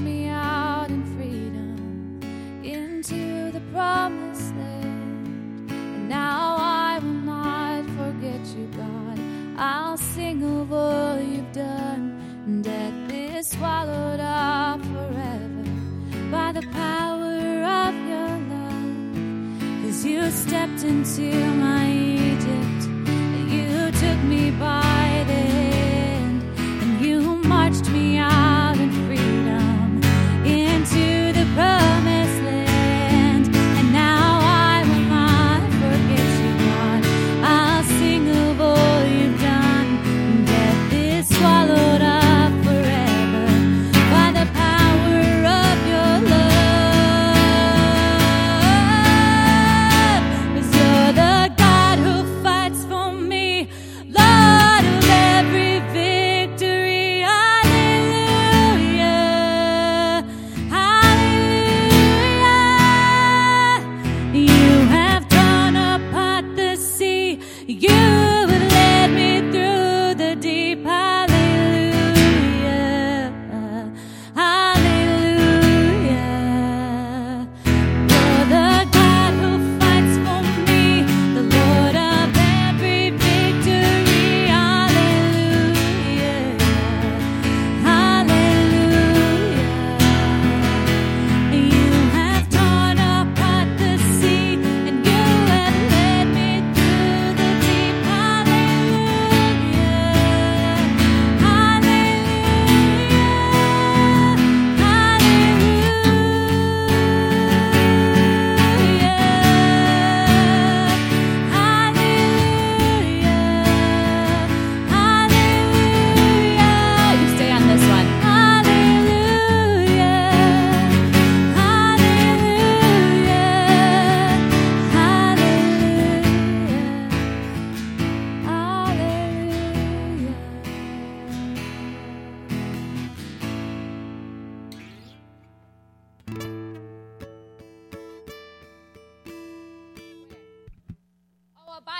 me out in freedom into the promised land. And now I will not forget you, God. I'll sing of all you've done. And death is swallowed up forever by the power of your love. Cause you stepped into my Egypt, you took me by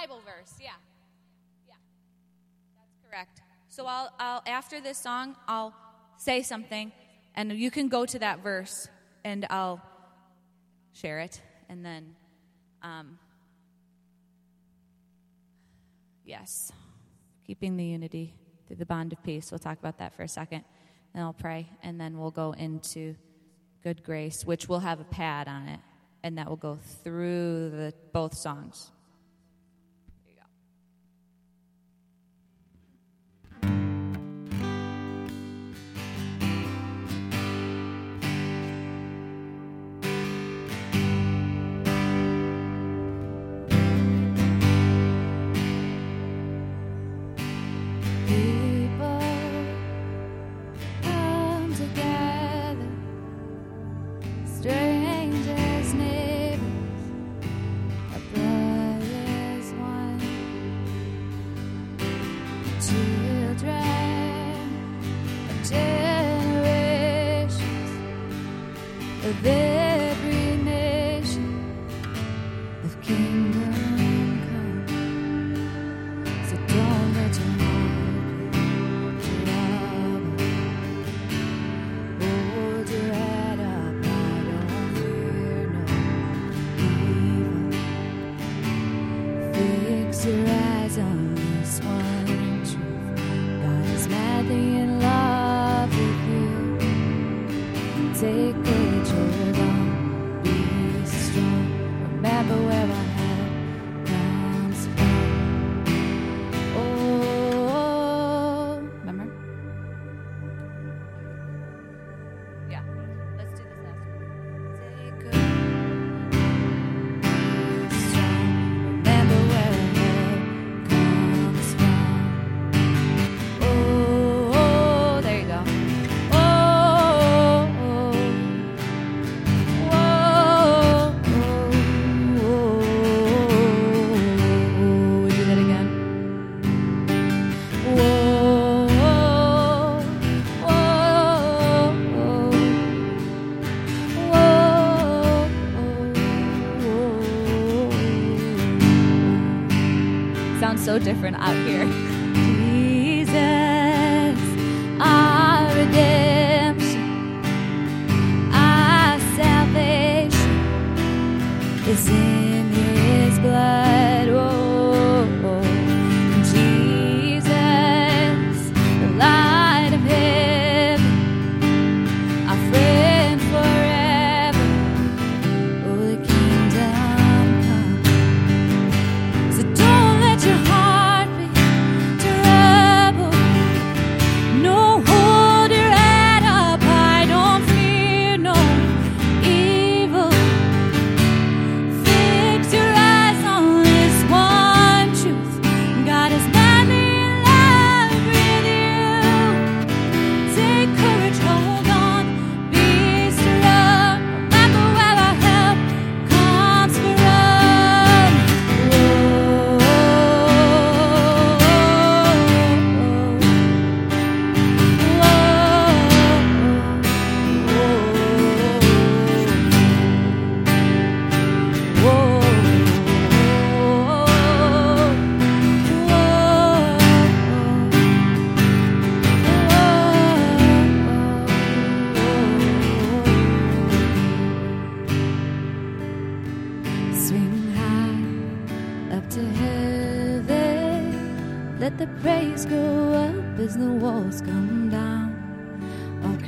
Bible verse. Yeah. Yeah. That's correct. So I'll, I'll after this song, I'll say something and you can go to that verse and I'll share it and then um yes. Keeping the unity through the bond of peace. We'll talk about that for a second. And I'll pray and then we'll go into good grace, which will have a pad on it and that will go through the both songs. Of So different out here. Jesus, our redemption, our salvation is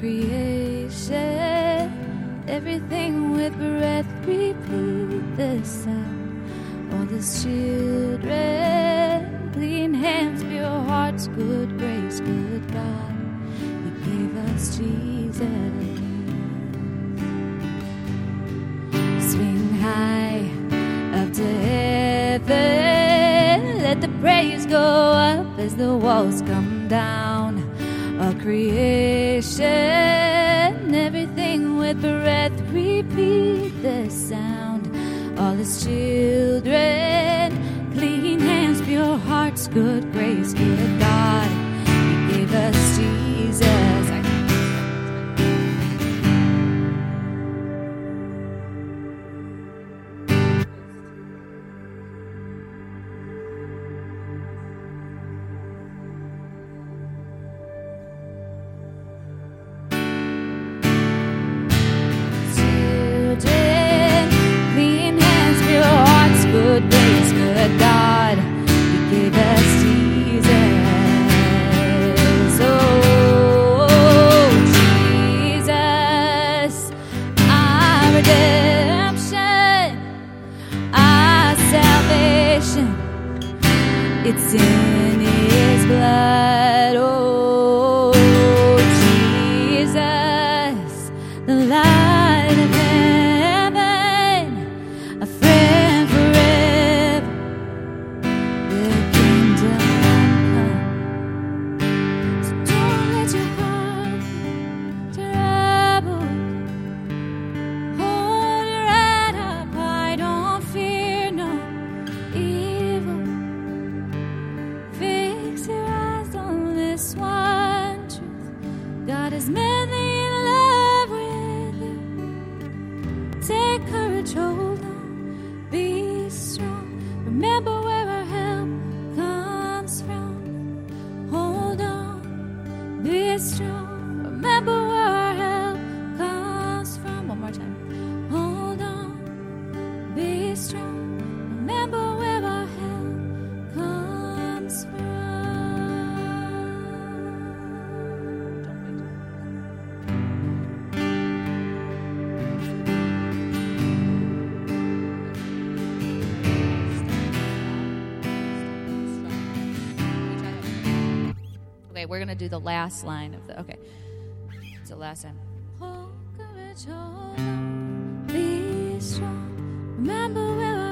creation. Everything with breath, repeat the sound. All the children, clean hands, pure hearts, good grace, good God. He gave us Jesus. Swing high up to heaven. Let the praise go up as the walls come down all creation, everything with breath, repeat the sound. All his children, clean hands, pure hearts, good grace, good God, he gave us Jesus. Okay, we're going to do the last line of the. Okay. It's the last time. Hold courage, hold on, be strong. Remember where I